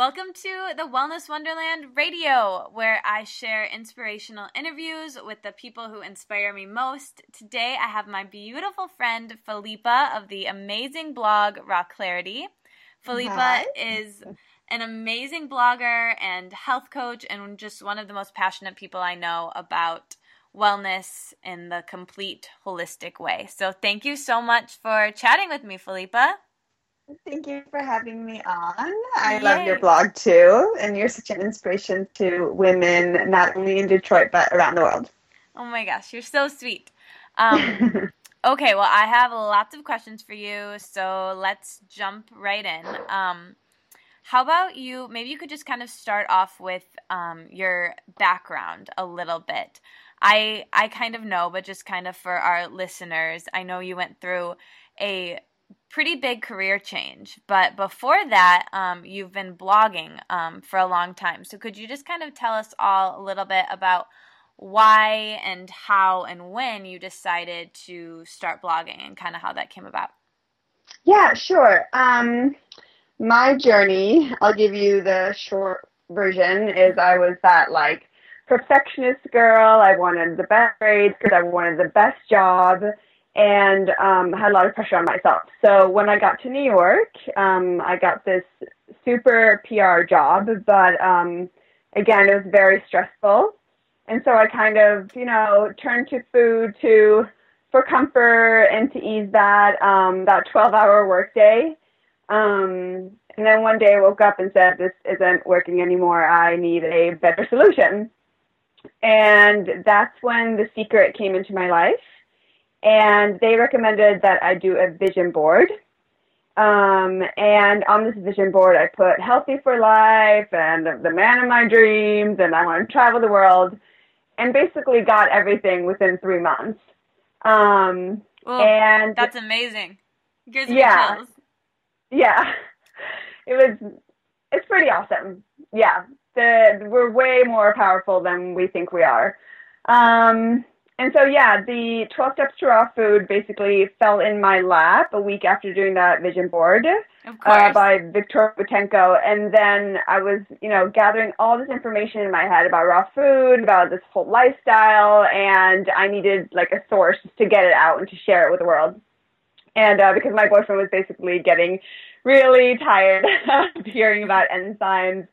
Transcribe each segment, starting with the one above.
Welcome to the Wellness Wonderland Radio, where I share inspirational interviews with the people who inspire me most. Today, I have my beautiful friend Philippa of the amazing blog Raw Clarity. Philippa Hi. is an amazing blogger and health coach, and just one of the most passionate people I know about wellness in the complete holistic way. So, thank you so much for chatting with me, Philippa. Thank you for having me on. I Yay. love your blog too, and you're such an inspiration to women, not only in Detroit, but around the world. Oh my gosh, you're so sweet. Um, okay, well, I have lots of questions for you, so let's jump right in. Um, how about you? Maybe you could just kind of start off with um, your background a little bit. I I kind of know, but just kind of for our listeners, I know you went through a pretty big career change. But before that, um, you've been blogging um, for a long time. So could you just kind of tell us all a little bit about why and how and when you decided to start blogging and kind of how that came about? Yeah, sure. Um, my journey, I'll give you the short version, is I was that like perfectionist girl. I wanted the best grades because I wanted the best job and um, had a lot of pressure on myself. So when I got to New York, um, I got this super PR job, but um, again, it was very stressful. And so I kind of, you know, turned to food to for comfort and to ease that um, that 12 hour workday. Um, and then one day I woke up and said, "This isn't working anymore. I need a better solution." And that's when the secret came into my life and they recommended that I do a vision board. Um, and on this vision board, I put healthy for life and the man of my dreams, and I want to travel the world, and basically got everything within three months. Um, well, and that's amazing. Gives yeah, chills. yeah, it was. It's pretty awesome. Yeah, the we're way more powerful than we think we are. Um, and so, yeah, the 12 Steps to Raw Food basically fell in my lap a week after doing that vision board uh, by Victoria Boutenko. And then I was, you know, gathering all this information in my head about raw food, about this whole lifestyle, and I needed like a source to get it out and to share it with the world. And uh, because my boyfriend was basically getting really tired of hearing about enzymes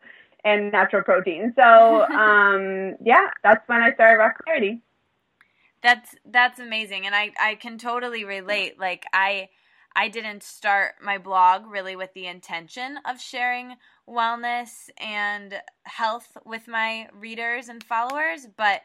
and natural protein. So, um, yeah, that's when I started Raw Clarity. That's that's amazing and I I can totally relate. Like I I didn't start my blog really with the intention of sharing wellness and health with my readers and followers, but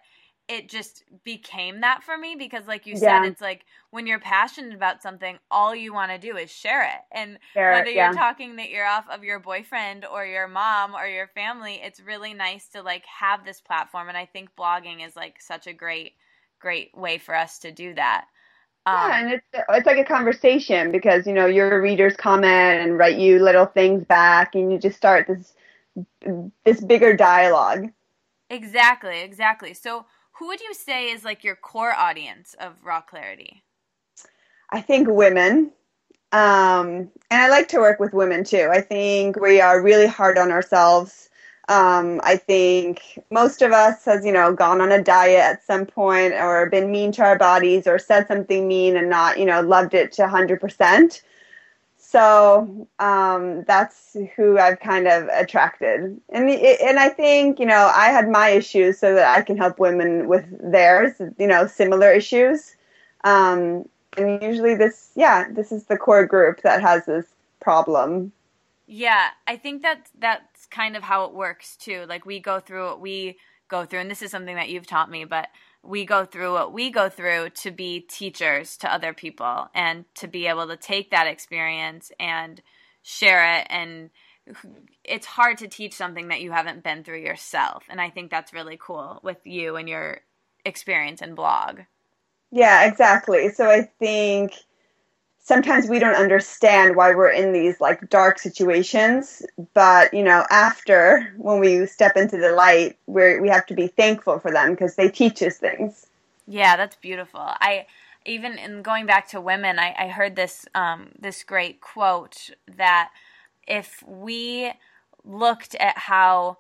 it just became that for me because like you said it's like when you're passionate about something all you want to do is share it and share whether you're talking the ear off of your boyfriend or your mom or your family it's really nice to like have this platform and i think blogging is like such a great great way for us to do that. Um, yeah, and it's it's like a conversation because you know your readers comment and write you little things back, and you just start this this bigger dialogue. Exactly, exactly. So, who would you say is like your core audience of Raw Clarity? I think women. Um, and I like to work with women too. I think we are really hard on ourselves um, I think most of us has, you know, gone on a diet at some point or been mean to our bodies or said something mean and not, you know, loved it to 100%. So um, that's who I've kind of attracted. And, and I think, you know, I had my issues so that I can help women with theirs, you know, similar issues. Um, and usually this, yeah, this is the core group that has this problem. Yeah, I think that that's kind of how it works too. Like we go through what we go through, and this is something that you've taught me, but we go through what we go through to be teachers to other people and to be able to take that experience and share it. And it's hard to teach something that you haven't been through yourself and i think that's really cool with you and your experience and blog. Yeah exactly. So i think sometimes we don't understand why we're in these like dark situations but you know after when we step into the light we we have to be thankful for them because they teach us things. Yeah that's beautiful. I even in going back to women i, I heard this um, this great quote that if we looked at how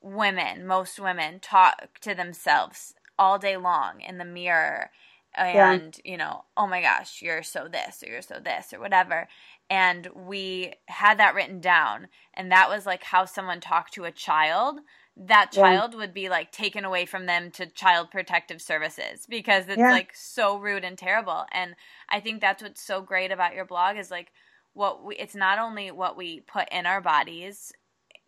women, most women, talk to themselves all day long in the mirror and yeah. you know oh my gosh you're so this or you're so this or whatever and we had that written down and that was like how someone talked to a child that child yeah. would be like taken away from them to child protective services because it's yeah. like so rude and terrible and i think that's what's so great about your blog is like what we it's not only what we put in our bodies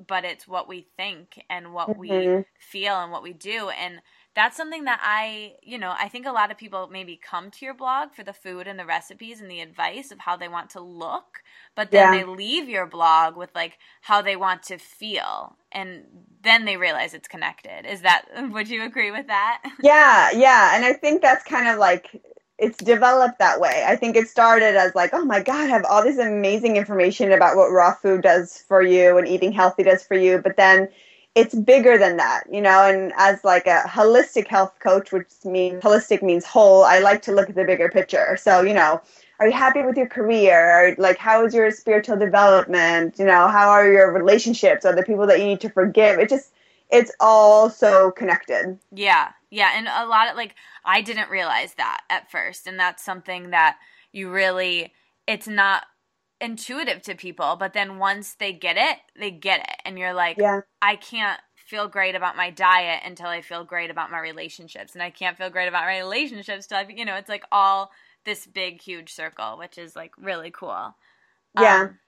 but it's what we think and what mm-hmm. we feel and what we do and that's something that I, you know, I think a lot of people maybe come to your blog for the food and the recipes and the advice of how they want to look, but then yeah. they leave your blog with like how they want to feel and then they realize it's connected. Is that would you agree with that? Yeah, yeah, and I think that's kind of like it's developed that way. I think it started as like, oh my god, I have all this amazing information about what raw food does for you and eating healthy does for you, but then it's bigger than that, you know, and as like a holistic health coach, which means holistic means whole, I like to look at the bigger picture. So, you know, are you happy with your career? Like, how is your spiritual development? You know, how are your relationships? Are the people that you need to forgive? It just, it's all so connected. Yeah. Yeah. And a lot of, like, I didn't realize that at first. And that's something that you really, it's not intuitive to people, but then once they get it, they get it. And you're like, yeah. I can't feel great about my diet until I feel great about my relationships. And I can't feel great about my relationships till I, you know, it's like all this big, huge circle, which is like really cool. Yeah. Um,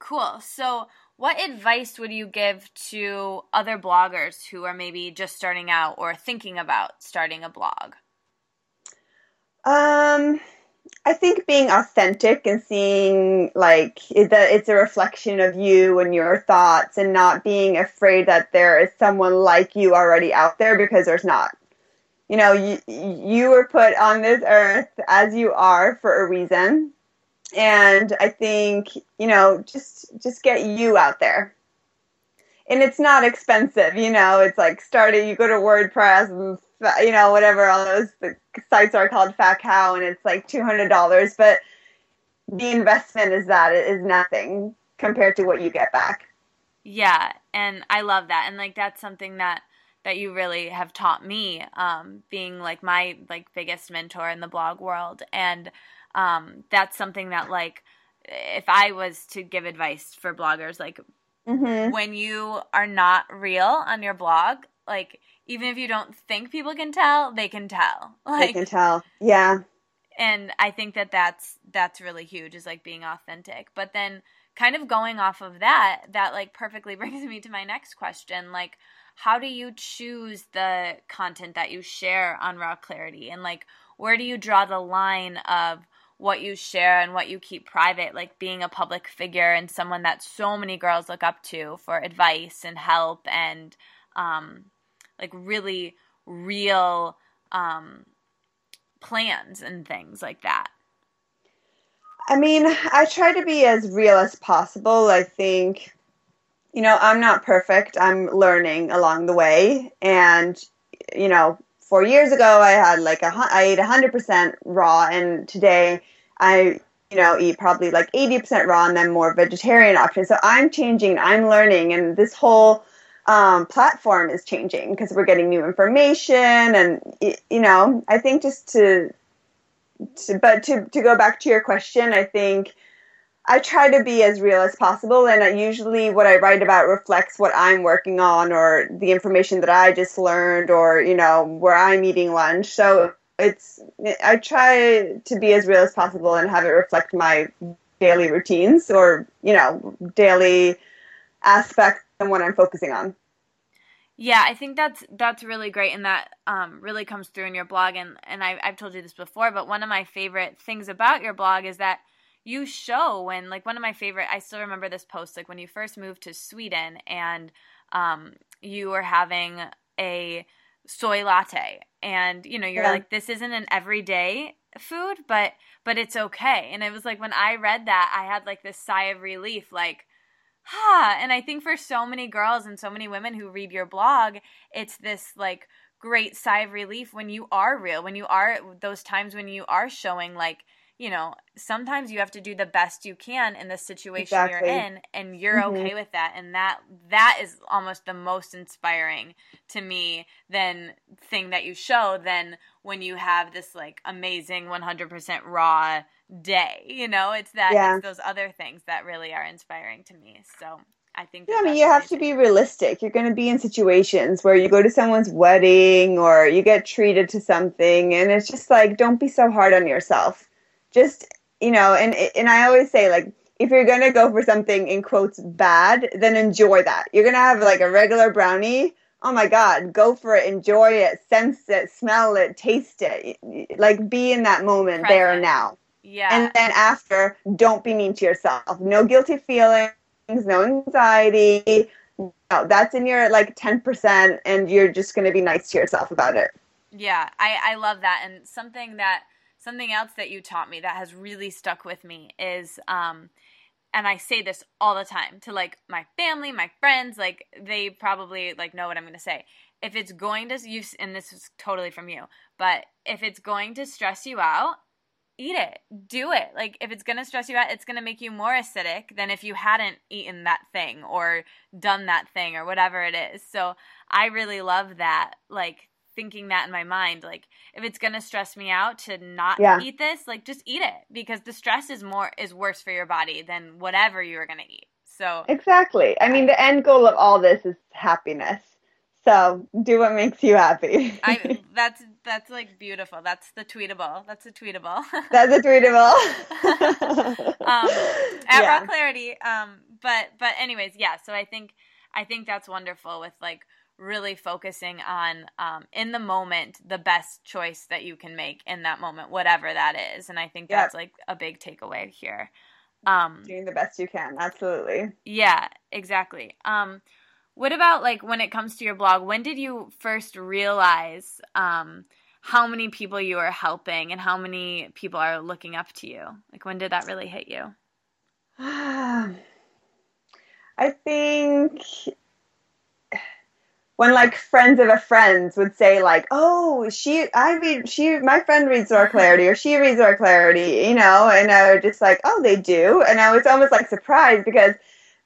cool. So, what advice would you give to other bloggers who are maybe just starting out or thinking about starting a blog? Um, I think being authentic and seeing like that it's a reflection of you and your thoughts and not being afraid that there is someone like you already out there because there's not. You know, you, you were put on this earth as you are for a reason. And I think, you know, just just get you out there and it's not expensive. You know, it's like starting. You go to WordPress and you know whatever all those sites are called Fat Cow, and it's like two hundred dollars. But the investment is that it is nothing compared to what you get back. Yeah, and I love that, and like that's something that that you really have taught me, um, being like my like biggest mentor in the blog world, and um, that's something that like if I was to give advice for bloggers, like mm-hmm. when you are not real on your blog, like even if you don't think people can tell, they can tell. Like, they can tell. Yeah. And I think that that's that's really huge is like being authentic. But then kind of going off of that, that like perfectly brings me to my next question, like how do you choose the content that you share on Raw Clarity and like where do you draw the line of what you share and what you keep private, like being a public figure and someone that so many girls look up to for advice and help and um, like really real um, plans and things like that. I mean, I try to be as real as possible. I think, you know, I'm not perfect. I'm learning along the way. And, you know, four years ago I had like a I ate 100% raw, and today I you know eat probably like 80% raw and then more vegetarian options. So I'm changing, I'm learning, and this whole um, platform is changing because we're getting new information, and you know I think just to, to but to to go back to your question, I think I try to be as real as possible, and usually what I write about reflects what I'm working on or the information that I just learned, or you know where I'm eating lunch. So it's I try to be as real as possible and have it reflect my daily routines or you know daily aspects and what I'm focusing on. Yeah, I think that's that's really great, and that um, really comes through in your blog. And and I, I've told you this before, but one of my favorite things about your blog is that you show when like one of my favorite i still remember this post like when you first moved to sweden and um, you were having a soy latte and you know you're yeah. like this isn't an everyday food but but it's okay and it was like when i read that i had like this sigh of relief like huh and i think for so many girls and so many women who read your blog it's this like great sigh of relief when you are real when you are those times when you are showing like you know, sometimes you have to do the best you can in the situation Exactly. you're in and you're Mhm. okay with that and that that is almost the most inspiring to me than thing that you show than when you have this like amazing 100% raw day, you know? It's that Yeah. it's those other things that really are inspiring to me. So, I think that Yeah, I mean, you have to be realistic. You're going to be in situations where you go to someone's wedding or you get treated to something, and it's just like, don't be so hard on yourself. Just, you know, and and I always say like, if you're going to go for something in quotes bad, then enjoy that. You're going to have like a regular brownie. Oh my God, go for it, enjoy it, sense it, smell it, taste it. Like, be in that moment there and now. Yeah. And then after, don't be mean to yourself. No guilty feelings, no anxiety. No, that's in your like 10%, and you're just going to be nice to yourself about it. Yeah, I, I love that. And something that something else that you taught me that has really stuck with me is um and I say this all the time to like my family, my friends, like they probably like know what I'm going to say. If it's going to you and this is totally from you, but if it's going to stress you out, eat it. Do it. Like if it's going to stress you out, it's going to make you more acidic than if you hadn't eaten that thing or done that thing or whatever it is. So I really love that like thinking that in my mind like if it's going to stress me out to not Yeah. eat this, like just eat it because the stress is more is worse for your body than whatever you are going to eat. So Exactly. I mean, the end goal of all this is happiness. So do what makes you happy. I that's that's like beautiful. That's the tweetable. That's a tweetable. That's a tweetable. um, at Yeah. raw clarity. Um, but but anyways, yeah. So I think I think that's wonderful with like really focusing on um, in the moment the best choice that you can make in that moment, whatever that is. And I think Yeah. that's like a big takeaway here. Um, Doing the best you can. Absolutely. yeah, exactly. Um, what about like when it comes to your blog? When did you first realize um, how many people you are helping and how many people are looking up to you? Like when did that really hit you? I think when like friends of a friends would say like, "Oh, she, I read, she, my friend reads Raw Clarity, or she reads Raw Clarity," you know, and I was just like, "Oh, they do," and I was almost like surprised because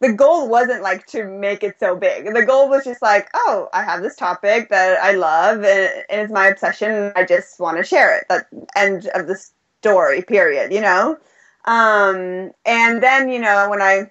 the goal wasn't like to make it so big. The goal was just like, "Oh, I have this topic that I love, and, it's my obsession. And I just want to share it." That end of the story. Period. You know. Um, and then you know when I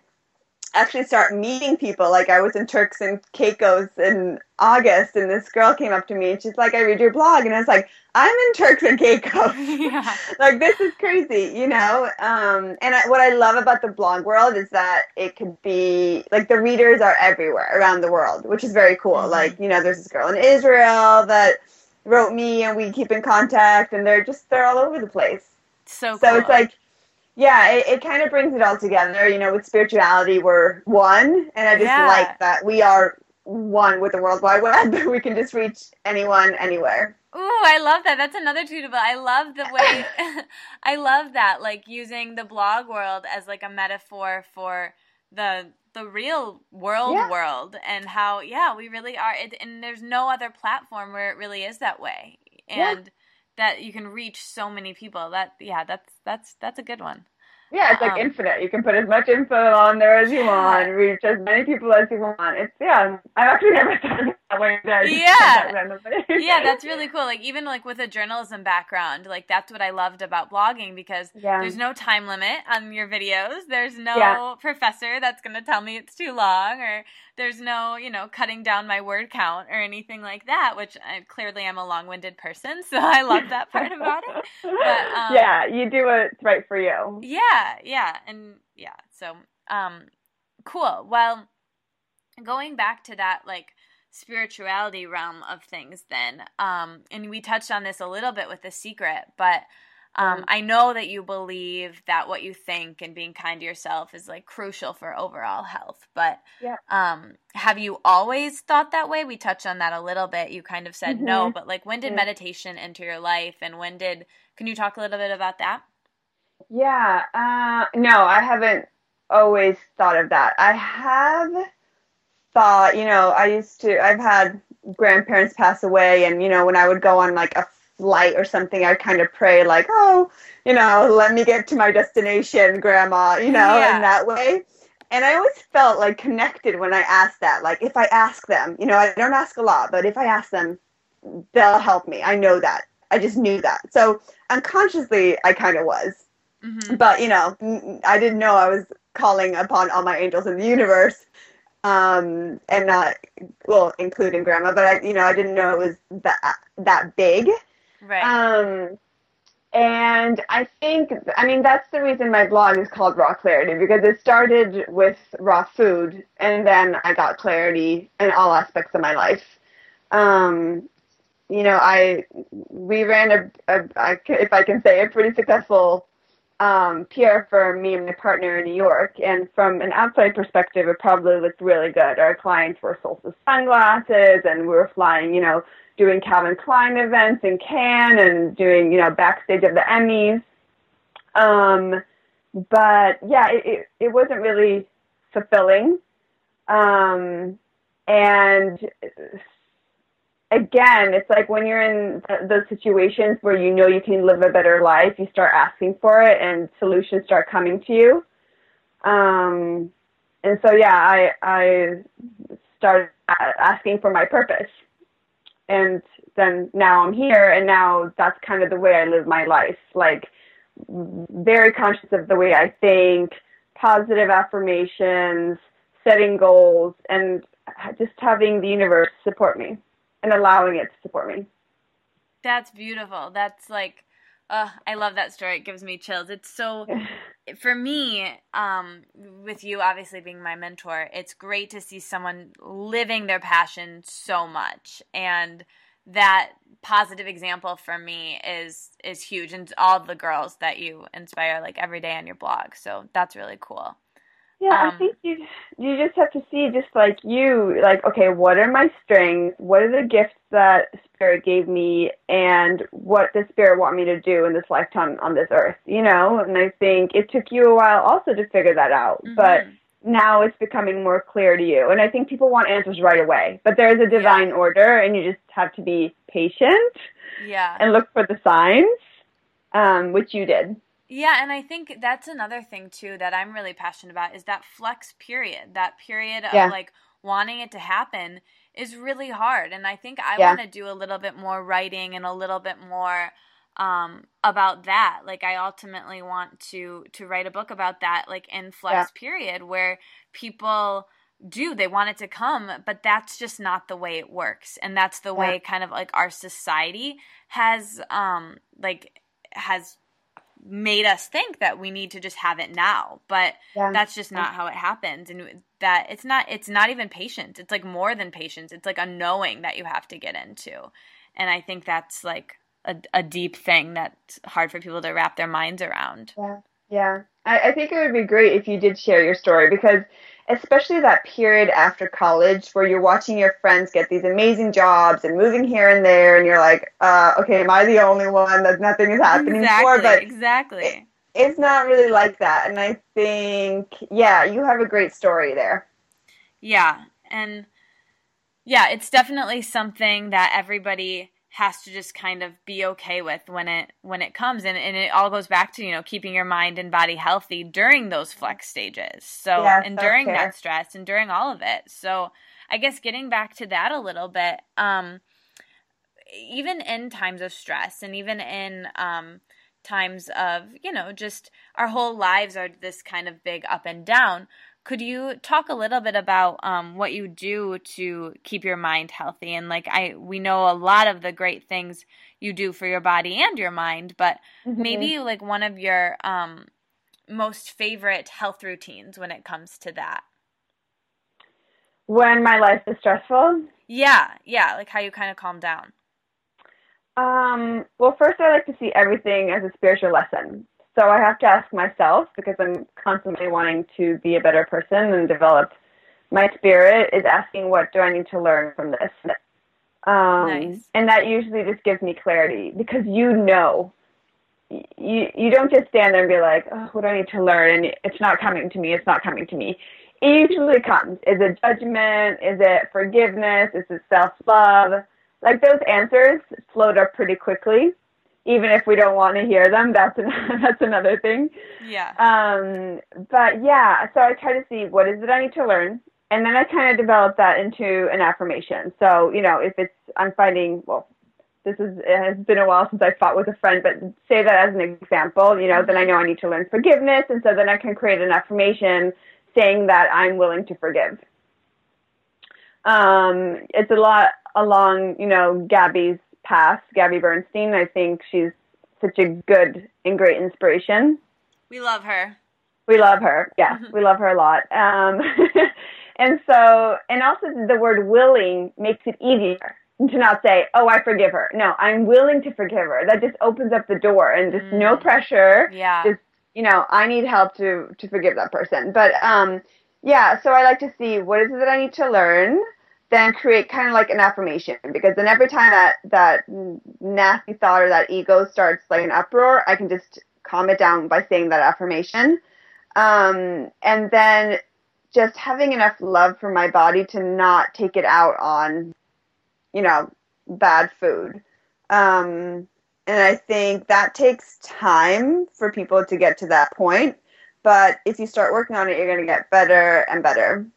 actually start meeting people. Like I was in Turks and Caicos in August, and this girl came up to me and she's like, "I read your blog," and I was like, "I'm in Turks and Caicos." yeah. like this is crazy, you know. Um, and I, what I love about the blog world is that it could be like the readers are everywhere around the world, which is very cool. Mhm. Like you know, there's this girl in Israel that wrote me, and we keep in contact, and they're just they're all over the place. So So cool. it's like, yeah, it, it kind of brings it all together. You know, with spirituality, we're one, and I just Yeah. like that we are one with the World Wide Web. we can just reach anyone, anywhere. Ooh, I love that. That's another tweetable. I love the way I love that, like using the blog world as like a metaphor for the the real world Yeah. world and how yeah we really are it, and there's no other platform where it really is that way and that you can reach so many people that yeah that's that's that's a good one Yeah, it's like Um, infinite. You can put as much info on there as you want, reach as many people as you want. It's yeah. I've actually never thought of it that way. I just Yeah. that yeah that's really cool like even like with a journalism background like that's what i loved about blogging because yeah. There's no time limit on your videos. There's no Yeah. professor that's going to tell me it's too long, or there's no, you know, cutting down my word count or anything like that, which I clearly am a long winded person. So I love that part about it. um, yeah, you do what's right for you. Yeah, yeah. And yeah, so um, cool. Well, going back to that, like, spirituality realm of things then um and we touched on this a little bit with the secret but um Mhm. i know that you believe that what you think and being kind to yourself is like crucial for overall health but Yeah. um have you always thought that way we touched on that a little bit you kind of said no Mhm. but like when did Yeah. meditation enter your life and when did can you talk a little bit about that Yeah. Uh, no, I haven't always thought of that. I have thought, you know, I used to, I've had grandparents pass away, and, you know, when I would go on like a flight or something, I'd kind of pray like, oh, you know, let me get to my destination, grandma, you know, yeah. in that way. And I always felt like connected when I asked that. Like if I ask them, you know, I don't ask a lot, but if I ask them, they'll help me. I know that. I just knew that. So unconsciously, I kind of was. Mm-hmm. But, you know, I didn't know I was calling upon all my angels in the universe um, and not well, including grandma. But I, you know, I didn't know it was that that big. Right. Um, and I think, I mean, that's the reason my blog is called Raw Clarity because it started with raw food, and then I got clarity in all aspects of my life. Um, you know, I we ran a, a I, if I can say, a pretty successful um, PR for me and my partner in New York. And from an outside perspective, it probably looked really good. Our clients were Solstice sunglasses, and we were flying, you know, doing Calvin Klein events in Cannes and doing, you know, backstage of the Emmys. Um, but yeah, it, it, it wasn't really fulfilling. Um, and again, it's like when you're in those situations where you know you can live a better life, you start asking for it, and solutions start coming to you. Um, and so, yeah, I I started asking for my purpose, and then now I'm here, and now that's kind of the way I live my life. Like very conscious of the way I think, positive affirmations, setting goals, and just having the universe support me and allowing it to support me. That's beautiful. That's like, uh, I love that story. It gives me chills. It's so, for me, um, with you obviously being my mentor, it's great to see someone living their passion so much. And that positive example for me is is huge and all the girls that you inspire like every day on your blog so that's really cool yeah, um, I think you you just have to see just like you like okay, what are my strengths? What are the gifts that spirit gave me, and what does spirit want me to do in this lifetime on this earth? You know, and I think it took you a while also to figure that out, mm-hmm. but now it's becoming more clear to you. And I think people want answers right away, but there is a divine yeah. order, and you just have to be patient. Yeah. And look for the signs, um, which you did. Yeah, and I think that's another thing too that I'm really passionate about is that flex period. That period of yeah. like wanting it to happen is really hard. And I think I yeah. want to do a little bit more writing and a little bit more um, about that. Like I ultimately want to to write a book about that like in flex yeah. period where people do they want it to come but that's just not the way it works and that's the way kind of like our society has um like has made us think that we need to just have it now but yeah. that's just not how it happens. And that it's not it's not even patience. It's like more than patience. It's like a knowing that you have to get into. And i think that's like a, a deep thing that's hard for people to wrap their minds around. Yeah. Yeah. I, I think it would be great if you did share your story because especially that period after college where you're watching your friends get these amazing jobs and moving here and there and you're like uh, okay am i the only one that nothing is happening exactly, for but exactly. it, it's not really like that and i think yeah you have a great story there. Yeah and yeah it's definitely something that everybody has to just kind of be okay with when it when it comes. And, and it all goes back to you know keeping your mind and body healthy during those flex stages. So yes, and during that stress and during all of it. So i guess getting back to that a little bit um even in times of stress and even in um times of you know just our whole lives are this kind of big up and down could you talk a little bit about um, what you do to keep your mind healthy? And like I, we know a lot of the great things you do for your body and your mind, but mm-hmm. maybe like one of your um, most favorite health routines when it comes to that. When my life is stressful. Yeah, yeah, like how you kind of calm down. Um, well, first I like to see everything as a spiritual lesson. So I have to ask myself because I'm constantly wanting to be a better person and develop my spirit is asking what do I need to learn from this. Um, nice. And that usually just gives me clarity because you know, you you don't just stand there and be like, oh, what do I need to learn? And it's not coming to me. It's not coming to me. It usually comes. Is it judgment? Is it forgiveness? Is it self love? like those answers float up pretty quickly even if we don't want to hear them that's an, that's another thing. Yeah. Um but yeah so i try to see what is it i need to learn and then i kind of develop that into an affirmation. So you know if it's i'm finding well this is it has been a while since i fought with a friend but say that as an example you know then i know i need to learn forgiveness and so then i can create an affirmation saying that i'm willing to forgive. Um it's a lot along you know gabby's path, Gabby Bernstein. I think she's such a good and great inspiration. We love her. We love her. Yeah, mm-hmm. we love her a lot. Um, and so, and also the word willing makes it easier to not say, "Oh, I forgive her." No, I'm willing to forgive her. That just opens up the door and just mm. no pressure. Yeah. Just you know, I need help to to forgive that person. But um, yeah. So I like to see what is it that I need to learn then create kind of like an affirmation because then every time that that nasty thought or that ego starts like an uproar, I can just calm it down by saying that affirmation. Um, and then just having enough love for my body to not take it out on, you know, bad food. Um, and I think that takes time for people to get to that point. But if you start working on it, you're going to get better and better.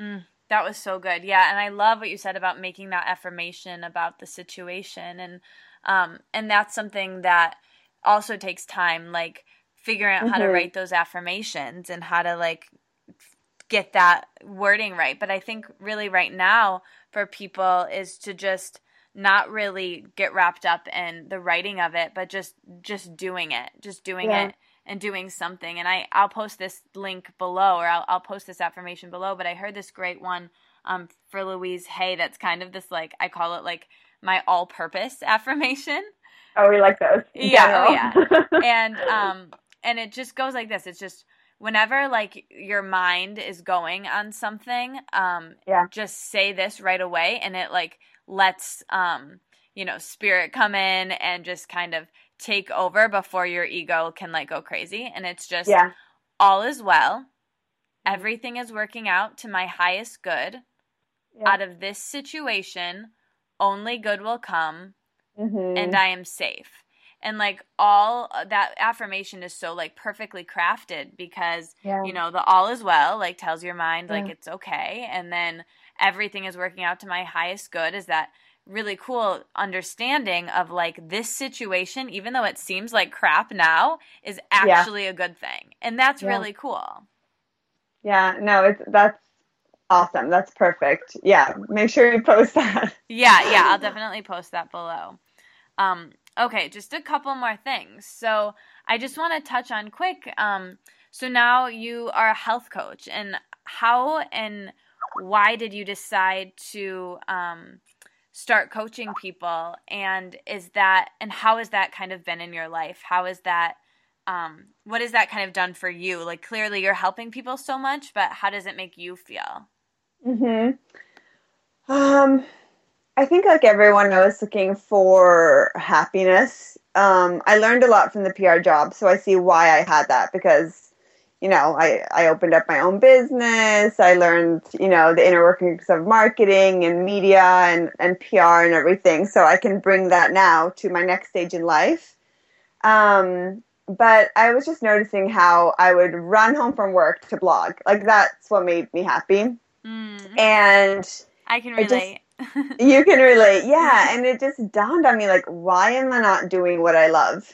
Mm. That was so good. Yeah, and I love what you said about making that affirmation about the situation and um and that's something that also takes time like figuring out mm-hmm. how to mm-hmm. write those affirmations and how to like get that wording right. But I think really right now for people is to just not really get wrapped up in the writing of it, but just just doing it, just doing yeah. it and doing something. And I I'll post this link below, or I'll I'll post this affirmation below. But I heard this great one um for Louise Hay that's kind of this like I call it like my all-purpose affirmation. Oh, we like those. Yeah, oh, yeah. and um and it just goes like this. It's just whenever like your mind is going on something, um yeah. just say this right away and it like lets um you know spirit come in and just kind of take over before your ego can like go crazy and it's just yeah. all is well everything is working out to my highest good yeah. out of this situation only good will come mm-hmm. and i am safe and like all that affirmation is so like perfectly crafted because yeah. you know the all is well like tells your mind like it's okay and then everything is working out to my highest good is that really cool understanding of like this situation, even though it seems like crap now, is actually yeah. a good thing. And that's yeah. really cool. Yeah, no, it's that's awesome. That's perfect. Yeah, make sure you post that. yeah, yeah, I'll definitely post that below. Um, okay, just a couple more things. So I just want to touch on quick. Um, so now you are a health coach, and how and why did you decide to um, start coaching people and is that and how has that kind of been in your life? How is that um what has that kind of done for you? Like clearly you're helping people so much but how does it make you feel? Mm-hmm. um i think like everyone i was looking for happiness. Um i learned a lot from the pr job so i see why i had that because you know, I, I opened up my own business. I learned, you know, the inner workings of marketing and media and, and PR and everything. So I can bring that now to my next stage in life. Um, but I was just noticing how I would run home from work to blog. Like that's what made me happy. Mm. And I can relate. I just, you can relate. Yeah. And it just dawned on me like, why am I not doing what I love?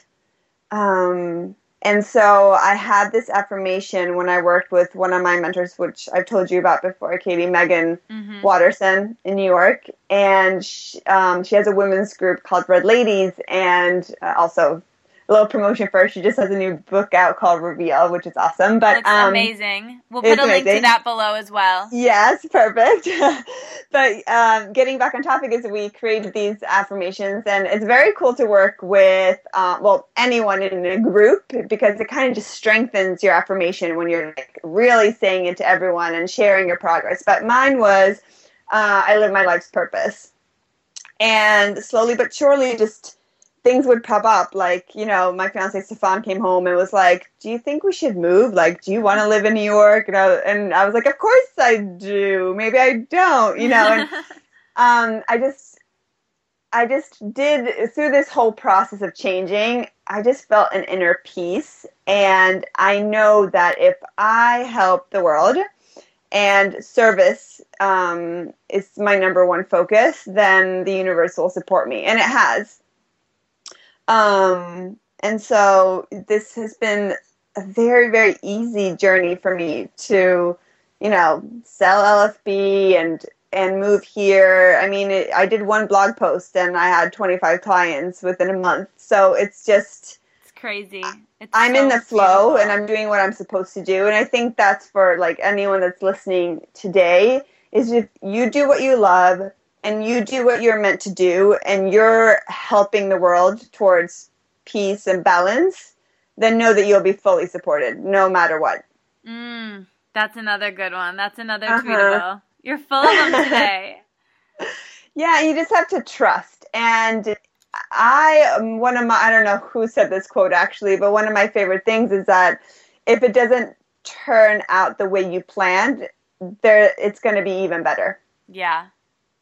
Um, and so I had this affirmation when I worked with one of my mentors, which I've told you about before, Katie Meggan mm-hmm. Watterson in New York. And she, um, she has a women's group called Red Ladies and uh, also little promotion first. She just has a new book out called Reveal, which is awesome. But um, amazing. We'll put a amazing. link to that below as well. Yes, perfect. but um, getting back on topic is we created these affirmations, and it's very cool to work with uh, well anyone in a group because it kind of just strengthens your affirmation when you're like really saying it to everyone and sharing your progress. But mine was uh, I live my life's purpose, and slowly but surely just things would pop up. Like, you know, my fiance Stefan came home and was like, "Do you think we should move? Like, do you want to live in New York?" And I, and I was like, "Of course I do. Maybe I don't." You know, and um, I just I just did through this whole process of changing, I just felt an inner peace. And I know that if I help the world and service um, is my number one focus, then the universe will support me. And it has. Um, and so this has been a very, very easy journey for me to, you know, sell LFB and and move here. I mean, it, I did one blog post and I had 25 clients within a month. So it's just it's crazy. It's I'm so in the flow beautiful. and I'm doing what I'm supposed to do. And I think that's for like anyone that's listening today is if you do what you love and you do what you're meant to do and you're helping the world towards peace and balance, then know that you'll be fully supported no matter what. Mm, that's another good one. That's another Uh-huh. tweetable. You're full of them today. Yeah, you just have to trust. And I, um, one of my, I don't know who said this quote actually, but one of my favorite things is that if it doesn't turn out the way you planned, there, it's going to be even better. yeah.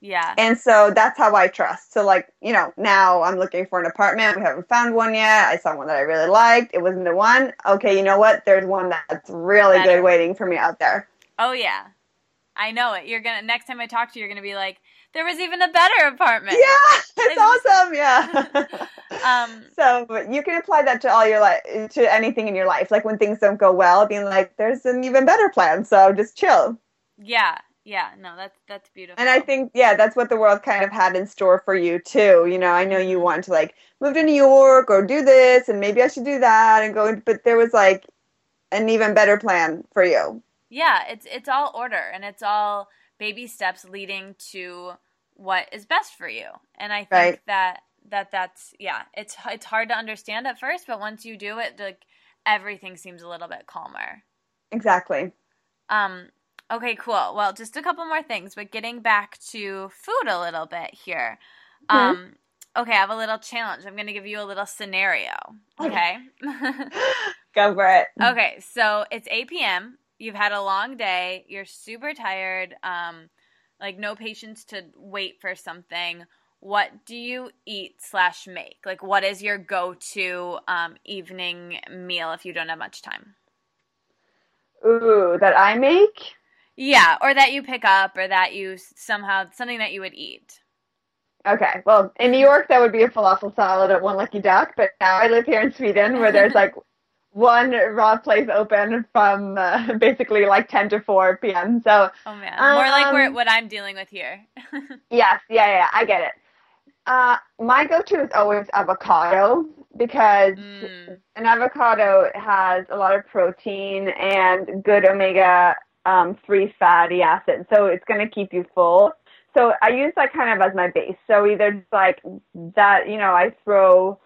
Yeah. And so that's how I trust. So like, you know, now I'm looking for an apartment. We haven't found one yet. I saw one that I really liked. It wasn't the one. Okay, you know what? There's one that's really Better. good waiting for me out there. Oh yeah. I know it. You're gonna next time I talk to you, you're gonna be like, there was even a better apartment. Yeah, it's awesome. Yeah. Um So but you can apply that to all your life, to anything in your life. Like when things don't go well, being like, "There's an even better plan." So just chill. yeah, yeah, no, that's that's beautiful. And I think, yeah, that's what the world kind of had in store for you too. You know, I know you want to like move to New York or do this, and maybe I should do that and go. But there was like an even better plan for you. Yeah, it's it's all order and it's all baby steps leading to what is best for you. And I think Right. that that that's yeah, it's it's hard to understand at first, but once you do it, like everything seems a little bit calmer. Exactly. Um okay, cool. Well, just a couple more things, but getting back to food a little bit here. Mhm. Um okay, I have a little challenge. I'm going to give you a little scenario, okay? Go for it. Okay, so it's 8 p.m. You've had a long day. You're super tired. Um, like no patience to wait for something. What do you eat slash make? Like, what is your go-to um, evening meal if you don't have much time? Ooh, that I make. Yeah, or that you pick up, or that you somehow something that you would eat. Okay, well, in New York, that would be a falafel salad at One Lucky Duck, but now I live here in Sweden where there's like one raw place open from uh, basically like 10 to 4 p.m. So, Oh man, more like where, Um, what I'm dealing with here. yes, yeah, yeah, I get it. Uh, my go to is always avocado because Mm, an avocado has a lot of protein and good omega um, 3 fatty acids, so it's going to keep you full. So I use that kind of as my base. So either like that, you know, I throw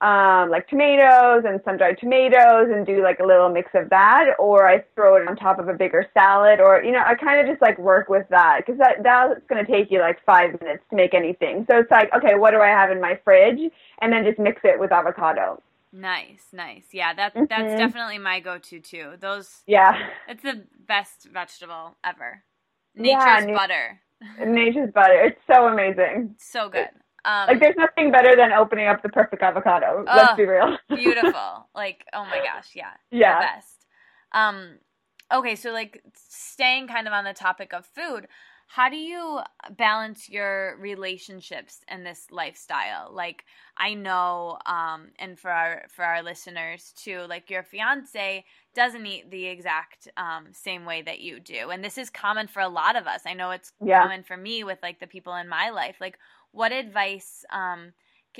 um, like tomatoes and sun dried tomatoes and do like a little mix of that, or I throw it on top of a bigger salad, or you know, I kind of just like work with that because that that's going to take you like five minutes to make anything. So it's like, okay, what do I have in my fridge, and then just mix it with avocado. Nice, nice. Yeah, that that's Mhm. definitely my go-to too. Those Yeah, It's the best vegetable ever. Yeah, Nature's nu- butter. nature's butter. It's so amazing. So good. Um, Like there's nothing better than opening up the perfect avocado. Let's be real. beautiful. like, oh my gosh, yeah. Yeah. The best. Um, okay, so like staying kind of on the topic of food, how do you balance your relationships and this lifestyle? Like I know, um, and for our for our listeners too, like your fiance doesn't eat the exact um, same way that you do, and this is common for a lot of us. I know it's Yeah. common for me with like the people in my life. Like, what advice? Um,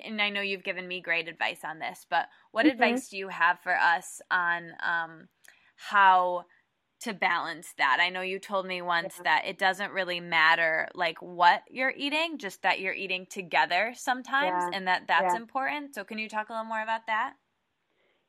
and I know you've given me great advice on this, but what Mhm. advice do you have for us on um, how to balance that? I know you told me once Yeah. that it doesn't really matter like what you're eating, just that you're eating together sometimes, Yeah. and that that's Yeah. important. So, can you talk a little more about that?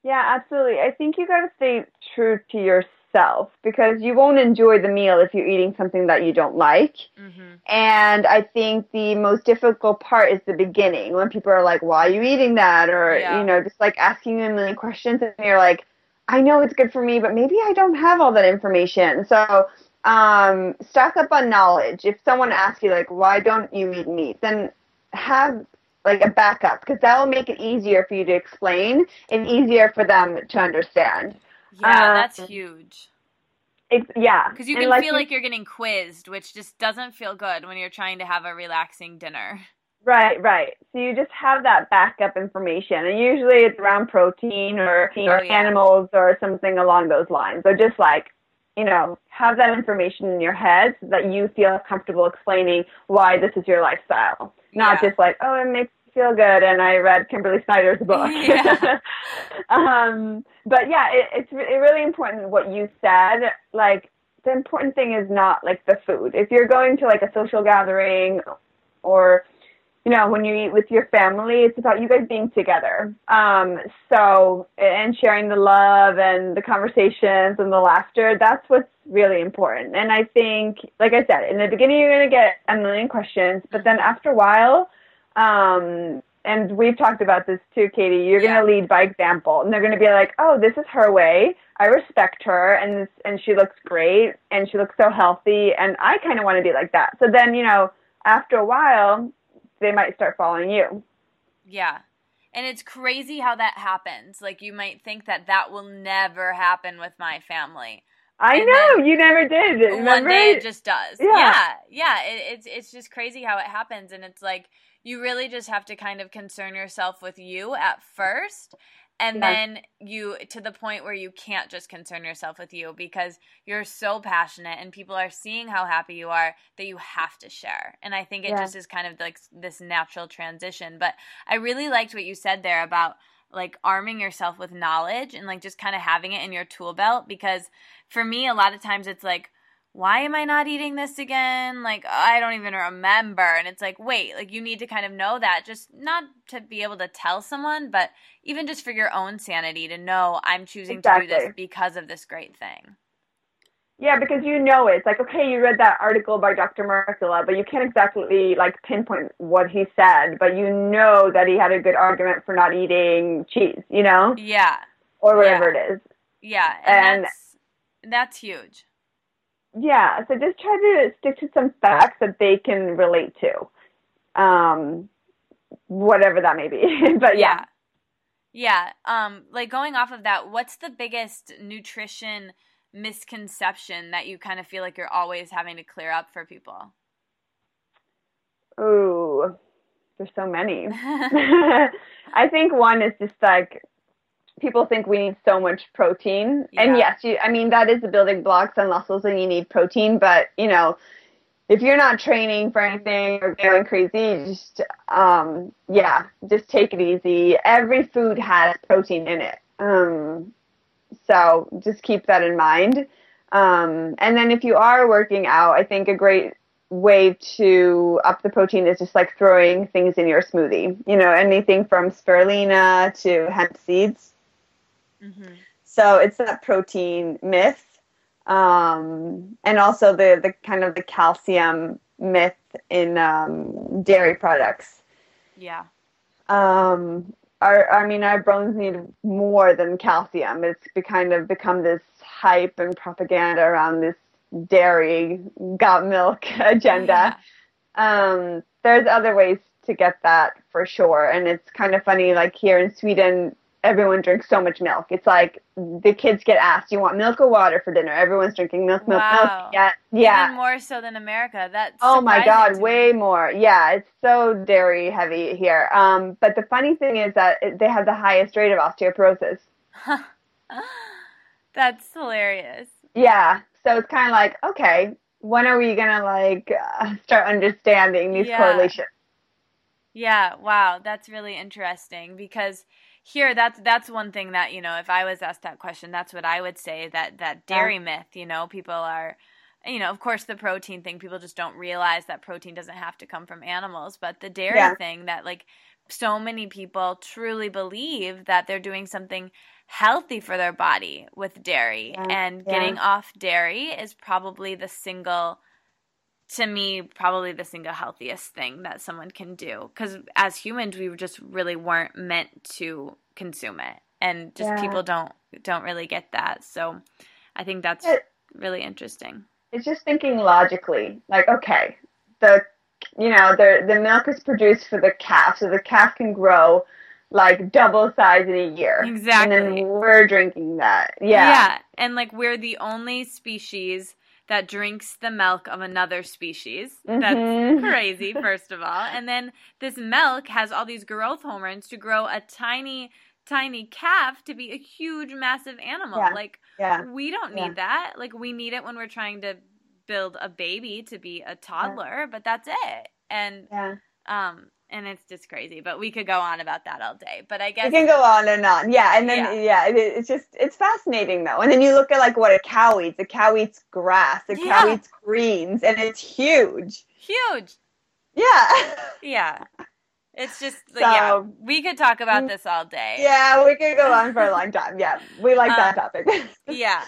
Yeah, absolutely. I think you got to stay true to yourself because you won't enjoy the meal if you're eating something that you don't like. Mm-hmm. And I think the most difficult part is the beginning when people are like, why are you eating that? Or, you know, just like asking you a million questions and you're like, I know it's good for me, but maybe I don't have all that information. So, um, stock up on knowledge. If someone asks you like, why don't you eat meat? Then have like a backup because that will make it easier for you to explain and easier for them to understand. Yeah, um, that's huge. It's, yeah, because you can like feel like you're getting quizzed, which just doesn't feel good when you're trying to have a relaxing dinner. Right, right. So you just have that backup information, and usually it's around protein or, oh, or yeah. animals or something along those lines. So just like you know, have that information in your head so that you feel comfortable explaining why this is your lifestyle. Not yeah. just like, oh, it makes me feel good and I read Kimberly Snyder's book. Yeah. um, but yeah, it, it's re- really important what you said. Like, the important thing is not like the food. If you're going to like a social gathering or you know, when you eat with your family, it's about you guys being together. Um, so, and sharing the love and the conversations and the laughter, that's what's really important. And I think, like I said, in the beginning, you're going to get a million questions, but then after a while, um, and we've talked about this too, Katie, you're yeah. going to lead by example. And they're going to be like, oh, this is her way. I respect her and this, and she looks great and she looks so healthy. And I kind of want to be like that. So then, you know, after a while, they might start following you. Yeah. And it's crazy how that happens. Like you might think that that will never happen with my family. I and know you never did. Remember? One day it just does. Yeah, yeah. yeah. It, it's it's just crazy how it happens, and it's like you really just have to kind of concern yourself with you at first, and yeah. then you to the point where you can't just concern yourself with you because you're so passionate and people are seeing how happy you are that you have to share and i think it yeah. just is kind of like this natural transition but i really liked what you said there about like arming yourself with knowledge and like just kind of having it in your tool belt because for me a lot of times it's like why am I not eating this again? Like, I don't even remember. And it's like, wait, like you need to kind of know that, just not to be able to tell someone, but even just for your own sanity to know I'm choosing exactly. to do this because of this great thing. Yeah, because you know. It's like, okay, you read that article by Dr. Mercola, but you can't exactly like pinpoint what he said, but you know that he had a good argument for not eating cheese, you know? Yeah. Or whatever yeah. it is. Yeah. And, and that's, that's huge yeah, so just try to stick to some facts that they can relate to, um, whatever that may be. but yeah. yeah, yeah. Um, like going off of that, what's the biggest nutrition misconception that you kind of feel like you're always having to clear up for people? Ooh, there's so many. I think one is just like people think we need so much protein. Yeah. And yes, you, I mean, that is the building blocks and muscles and you need protein, but you know, if you're not training for anything or going crazy, just, um, yeah, just take it easy. Every food has protein in it. Um, so just keep that in mind. Um, and then if you are working out, I think a great way to up the protein is just like throwing things in your smoothie. You know, anything from spirulina to hemp seeds. Mm-hmm. So it's that protein myth, um, and also the the kind of the calcium myth in um, dairy products. Yeah. Um, our, I mean, our bones need more than calcium. It's be kind of become this hype and propaganda around this dairy got milk agenda. Yeah. Um, there's other ways to get that for sure, and it's kind of funny. Like here in Sweden, everyone drinks so much milk. It's like the kids get asked, "You want milk or water for dinner?" Everyone's drinking milk, milk, wow. milk. Yeah, yeah. Even more so than America. That's oh my god, way more. Yeah, it's so dairy heavy here. Um, but the funny thing is that it, they have the highest rate of osteoporosis. That's hilarious. Yeah, so it's kind of like, okay, when are we gonna like uh, start understanding these yeah. correlations? Yeah, wow, that's really interesting because here that's that's one thing that you know if i was asked that question that's what i would say that that dairy yeah. myth you know people are you know of course the protein thing people just don't realize that protein doesn't have to come from animals but the dairy yeah. thing that like so many people truly believe that they're doing something healthy for their body with dairy yeah. and getting off dairy is probably the single to me probably the single healthiest thing that someone can do because as humans we just really weren't meant to consume it and just yeah. people don't don't really get that so i think that's it, really interesting it's just thinking logically like okay the you know, the the milk is produced for the calf, so the calf can grow like double size in a year. Exactly. And then we're drinking that. Yeah. Yeah. And like we're the only species that drinks the milk of another species. That's Mhm. crazy, first of all. And then this milk has all these growth hormones to grow a tiny, tiny calf to be a huge, massive animal. Yeah. Like, Yeah. we don't Yeah. need that. Like, we need it when we're trying to build a baby to be a toddler, but that's it. And, Yeah. um, and it's just crazy, but we could go on about that all day. But I You guess can go on and on. Yeah, and then Yeah. yeah, it, it's just it's fascinating though. And then you look at like what a cow eats. A cow eats grass. A cow eats greens, and it's huge. huge. Yeah. Yeah. It's just So- yeah, we could talk about this all day. yeah, we could go on for a long time. Yeah, we like that Um, topic. Yeah.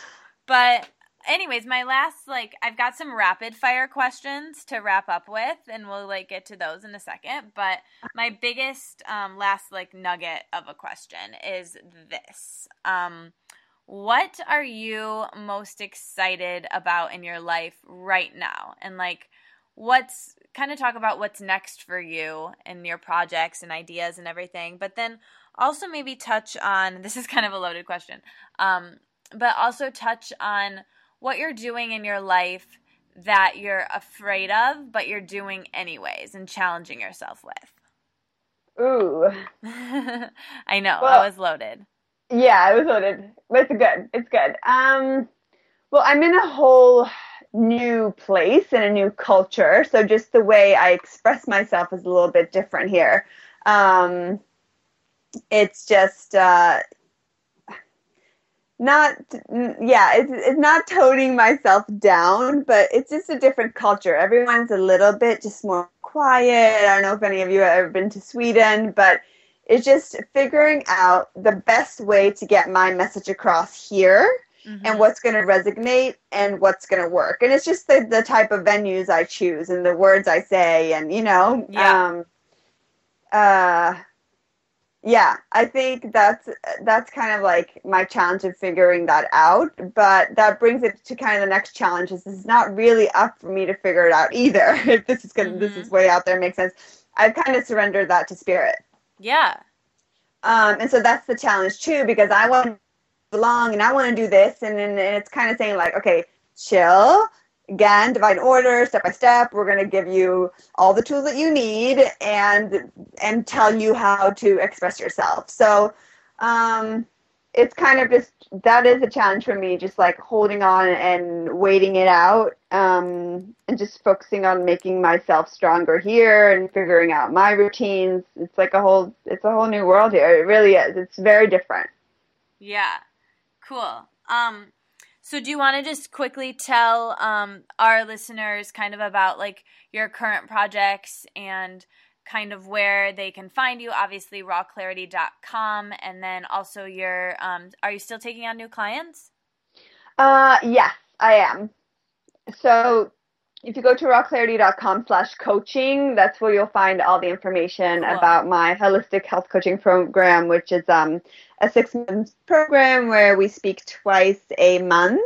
But anyways, my last like I've got some rapid fire questions to wrap up with and we'll like get to those in a second, but my biggest um last like nugget of a question is this. Um what are you most excited about in your life right now? And like what's kind of talk about what's next for you and your projects and ideas and everything, but then also maybe touch on this is kind of a loaded question. Um but also touch on what you're doing in your life that you're afraid of, but you're doing anyways and challenging yourself with. Ooh. I know, Well- I was loaded. Yeah, I was loaded. But it's good. It's good. Um, well, I'm in a whole new place and a new culture, so just the way I express myself is a little bit different here. Um, it's just uh, not, yeah, it's, it's not toning myself down, but it's just a different culture. Everyone's a little bit just more quiet. I don't know if any of you have ever been to Sweden, but it's just figuring out the best way to get my message across here Mhm. and what's going to resonate and what's going to work. And it's just the, the type of venues I choose and the words I say and, you know, Yeah. um, uh, yeah, I think that's that's kind of like my challenge of figuring that out. But that brings it to kind of the next challenge. Is it's not really up for me to figure it out either. If this is gonna this Mhm. is way out there makes sense. I've kind of surrendered that to spirit. yeah. Um, and so that's the challenge too, because I want to belong and I want to do this, and then and it's kind of saying like, okay, chill. Again, divide order, step by step. We're going to give you all the tools that you need, and and tell you how to express yourself. So, um, it's kind of just that is a challenge for me, just like holding on and waiting it out, um, and just focusing on making myself stronger here and figuring out my routines. It's like a whole, it's a whole new world here. It really is. It's very different. Yeah. Cool. Um so do you want to just quickly tell um our listeners kind of about like your current projects and kind of where they can find you obviously rawclarity.com and then also your um are you still taking on new clients? Uh, yes, I am. So if you go to rawclarity.com slash coaching, that's where you'll find all the information Cool. about my holistic health coaching program, which is um, a six month program where we speak twice a month,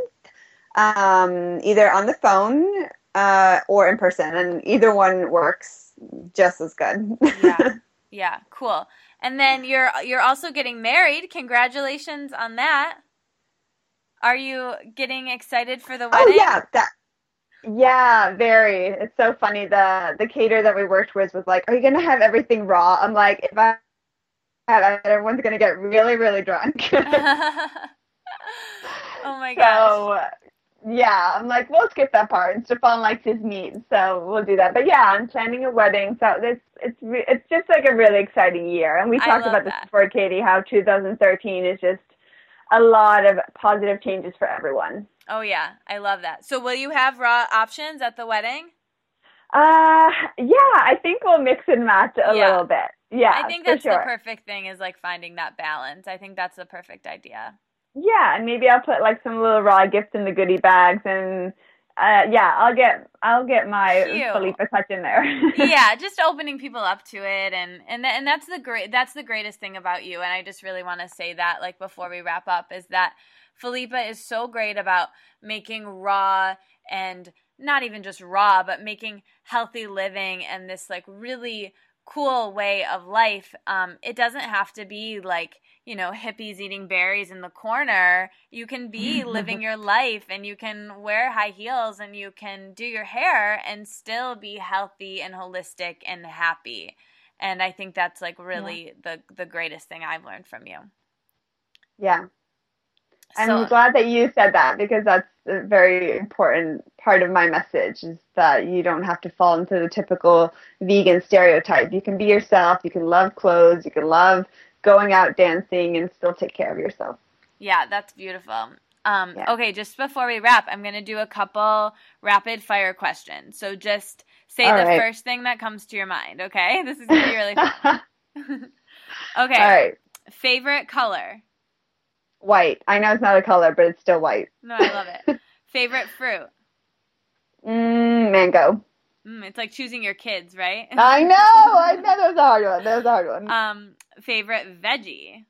um, either on the phone uh, or in person. And either one works just as good. Yeah. Yeah, cool. And then you're you're also getting married. Congratulations on that. Are you getting excited for the Oh wedding? yeah, that. Yeah, very. It's so funny. The the caterer that we worked with was like, "Are you gonna have everything raw?" I'm like, "If I have, it, everyone's gonna get really, really drunk." oh my gosh. so yeah, I'm like, we'll skip that part. And Stefan likes his meat, so we'll do that. But yeah, I'm planning a wedding, so it's it's re- it's just like a really exciting year. And we talked about this that. before, Katie, how 2013 is just a lot of positive changes for everyone. Oh yeah, I love that. So will you have raw options at the wedding? Uh, yeah, I think we'll mix and match a Yeah. little bit. Yeah, I think that's sure. the perfect thing is like finding that balance. I think that's the perfect idea. Yeah, and maybe I'll put like some little raw gifts in the goodie bags, and uh, yeah, I'll get I'll get my Cute. Touch in there. yeah, just opening people up to it and and th- and that's the great that's the greatest thing about you and I just really want to say that like before we wrap up is that Philippa is so great about making raw and not even just raw, but making healthy living and this like really cool way of life. Um, it doesn't have to be like, you know, hippies eating berries in the corner. You can be living your life and you can wear high heels and you can do your hair and still be healthy and holistic and happy. And I think that's like really yeah. the the greatest thing I've learned from you. Yeah. I'm glad that you said that because that's a very important part of my message is that you don't have to fall into the typical vegan stereotype. You can be yourself, you can love clothes, you can love going out dancing and still take care of yourself. Yeah, that's beautiful. Um, yeah. Okay, just before we wrap, I'm going to do a couple rapid fire questions. So just say All the right. first thing that comes to your mind, okay? This is going to be really fun. okay. All right. Favorite color? White. I know it's not a color, but it's still white. No, I love it. Favorite fruit? Mm, mango. Mm, it's like choosing your kids, right? I know. I know. That was a hard one. That was a hard one. Um, favorite veggie?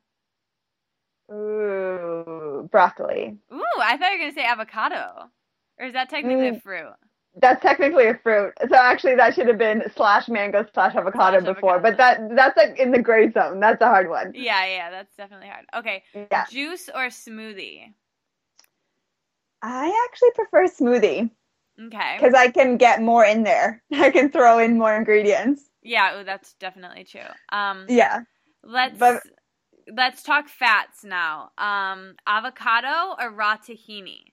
Ooh, broccoli. Ooh, I thought you were gonna say avocado. Or is that technically mm, a fruit? That's technically a fruit. So actually, that should have been slash mango slash avocado slash before. Avocado. But that that's like in the gray zone. That's a hard one. Yeah, yeah, that's definitely hard. Okay, yeah. juice or smoothie? I actually prefer smoothie. Okay. Because I can get more in there. I can throw in more ingredients. Yeah, ooh, that's definitely true. Um, yeah. Let's but, let's talk fats now. Um, avocado or raw tahini?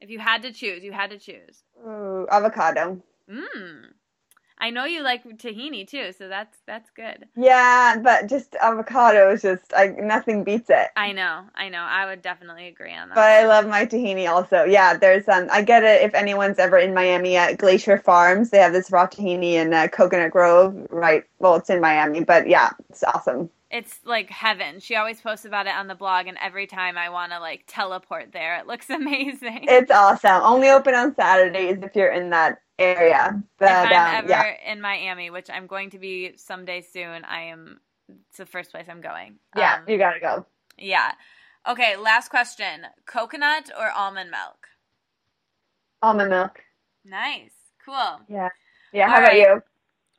If you had to choose, you had to choose. Ooh, avocado. Mmm. I know you like tahini too, so that's that's good. Yeah, but just avocado is just like nothing beats it. I know, I know. I would definitely agree on that. But I love my tahini also. Yeah, there's um, I get it if anyone's ever in Miami at Glaser Farms, they have this raw tahini in uh, Coconut Grove, right? Well, it's in Miami, but yeah, it's awesome. It's like heaven. She always posts about it on the blog, and every time I want to like teleport there, it looks amazing. It's awesome. Only open on Saturdays if you're in that area. But, if I'm um, ever yeah. in Miami, which I'm going to be someday soon, I am. It's the first place I'm going. Yeah, um, you gotta go. Yeah. Okay. Last question: coconut or almond milk? Almond milk. Nice. Cool. Yeah. Yeah. How All about you?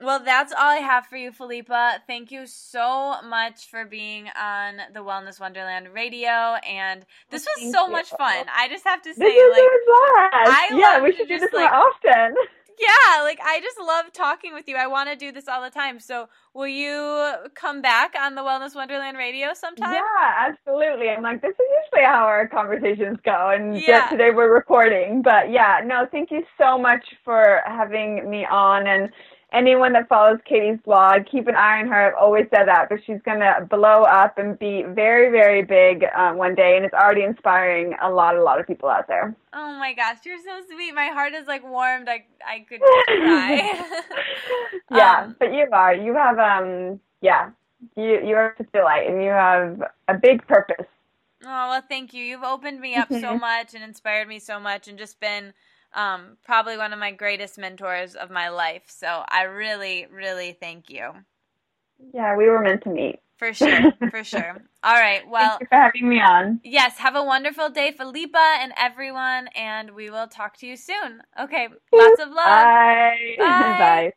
Well, that's all I have for you, Philippa. Thank you so much for being on the Wellness Wonderland radio, and this was Thank so you. much fun. I just have to say, this is like, I yeah, we should do this like, more often. Yeah, like I just love talking with you. I want to do this all the time. So, will you come back on the Wellness Wonderland radio sometime? Yeah, absolutely. I'm like, this is usually how our conversations go, and yeah. today we're recording. But yeah, no, thank you so much for having me on and anyone that follows Katie's blog, keep an eye on her. I've always said that, but she's going to blow up and be very, very big uh, one day, and it's already inspiring a lot, a lot of people out there. Oh my gosh, you're so sweet. My heart is like warmed. I I could cry. yeah, um, but you are. You have um, yeah, you you are such a delight, and you have a big purpose. Oh well, thank you. You've opened me up so much and inspired me so much, and just been um, probably one of my greatest mentors of my life. So I really, really thank you. Yeah, we were meant to meet. For sure, for sure. All right. Well, thank you for having me on. Yes. Have a wonderful day, Philippa and everyone, and we will talk to you soon. Okay. Lots of love. Bye. Bye. Bye.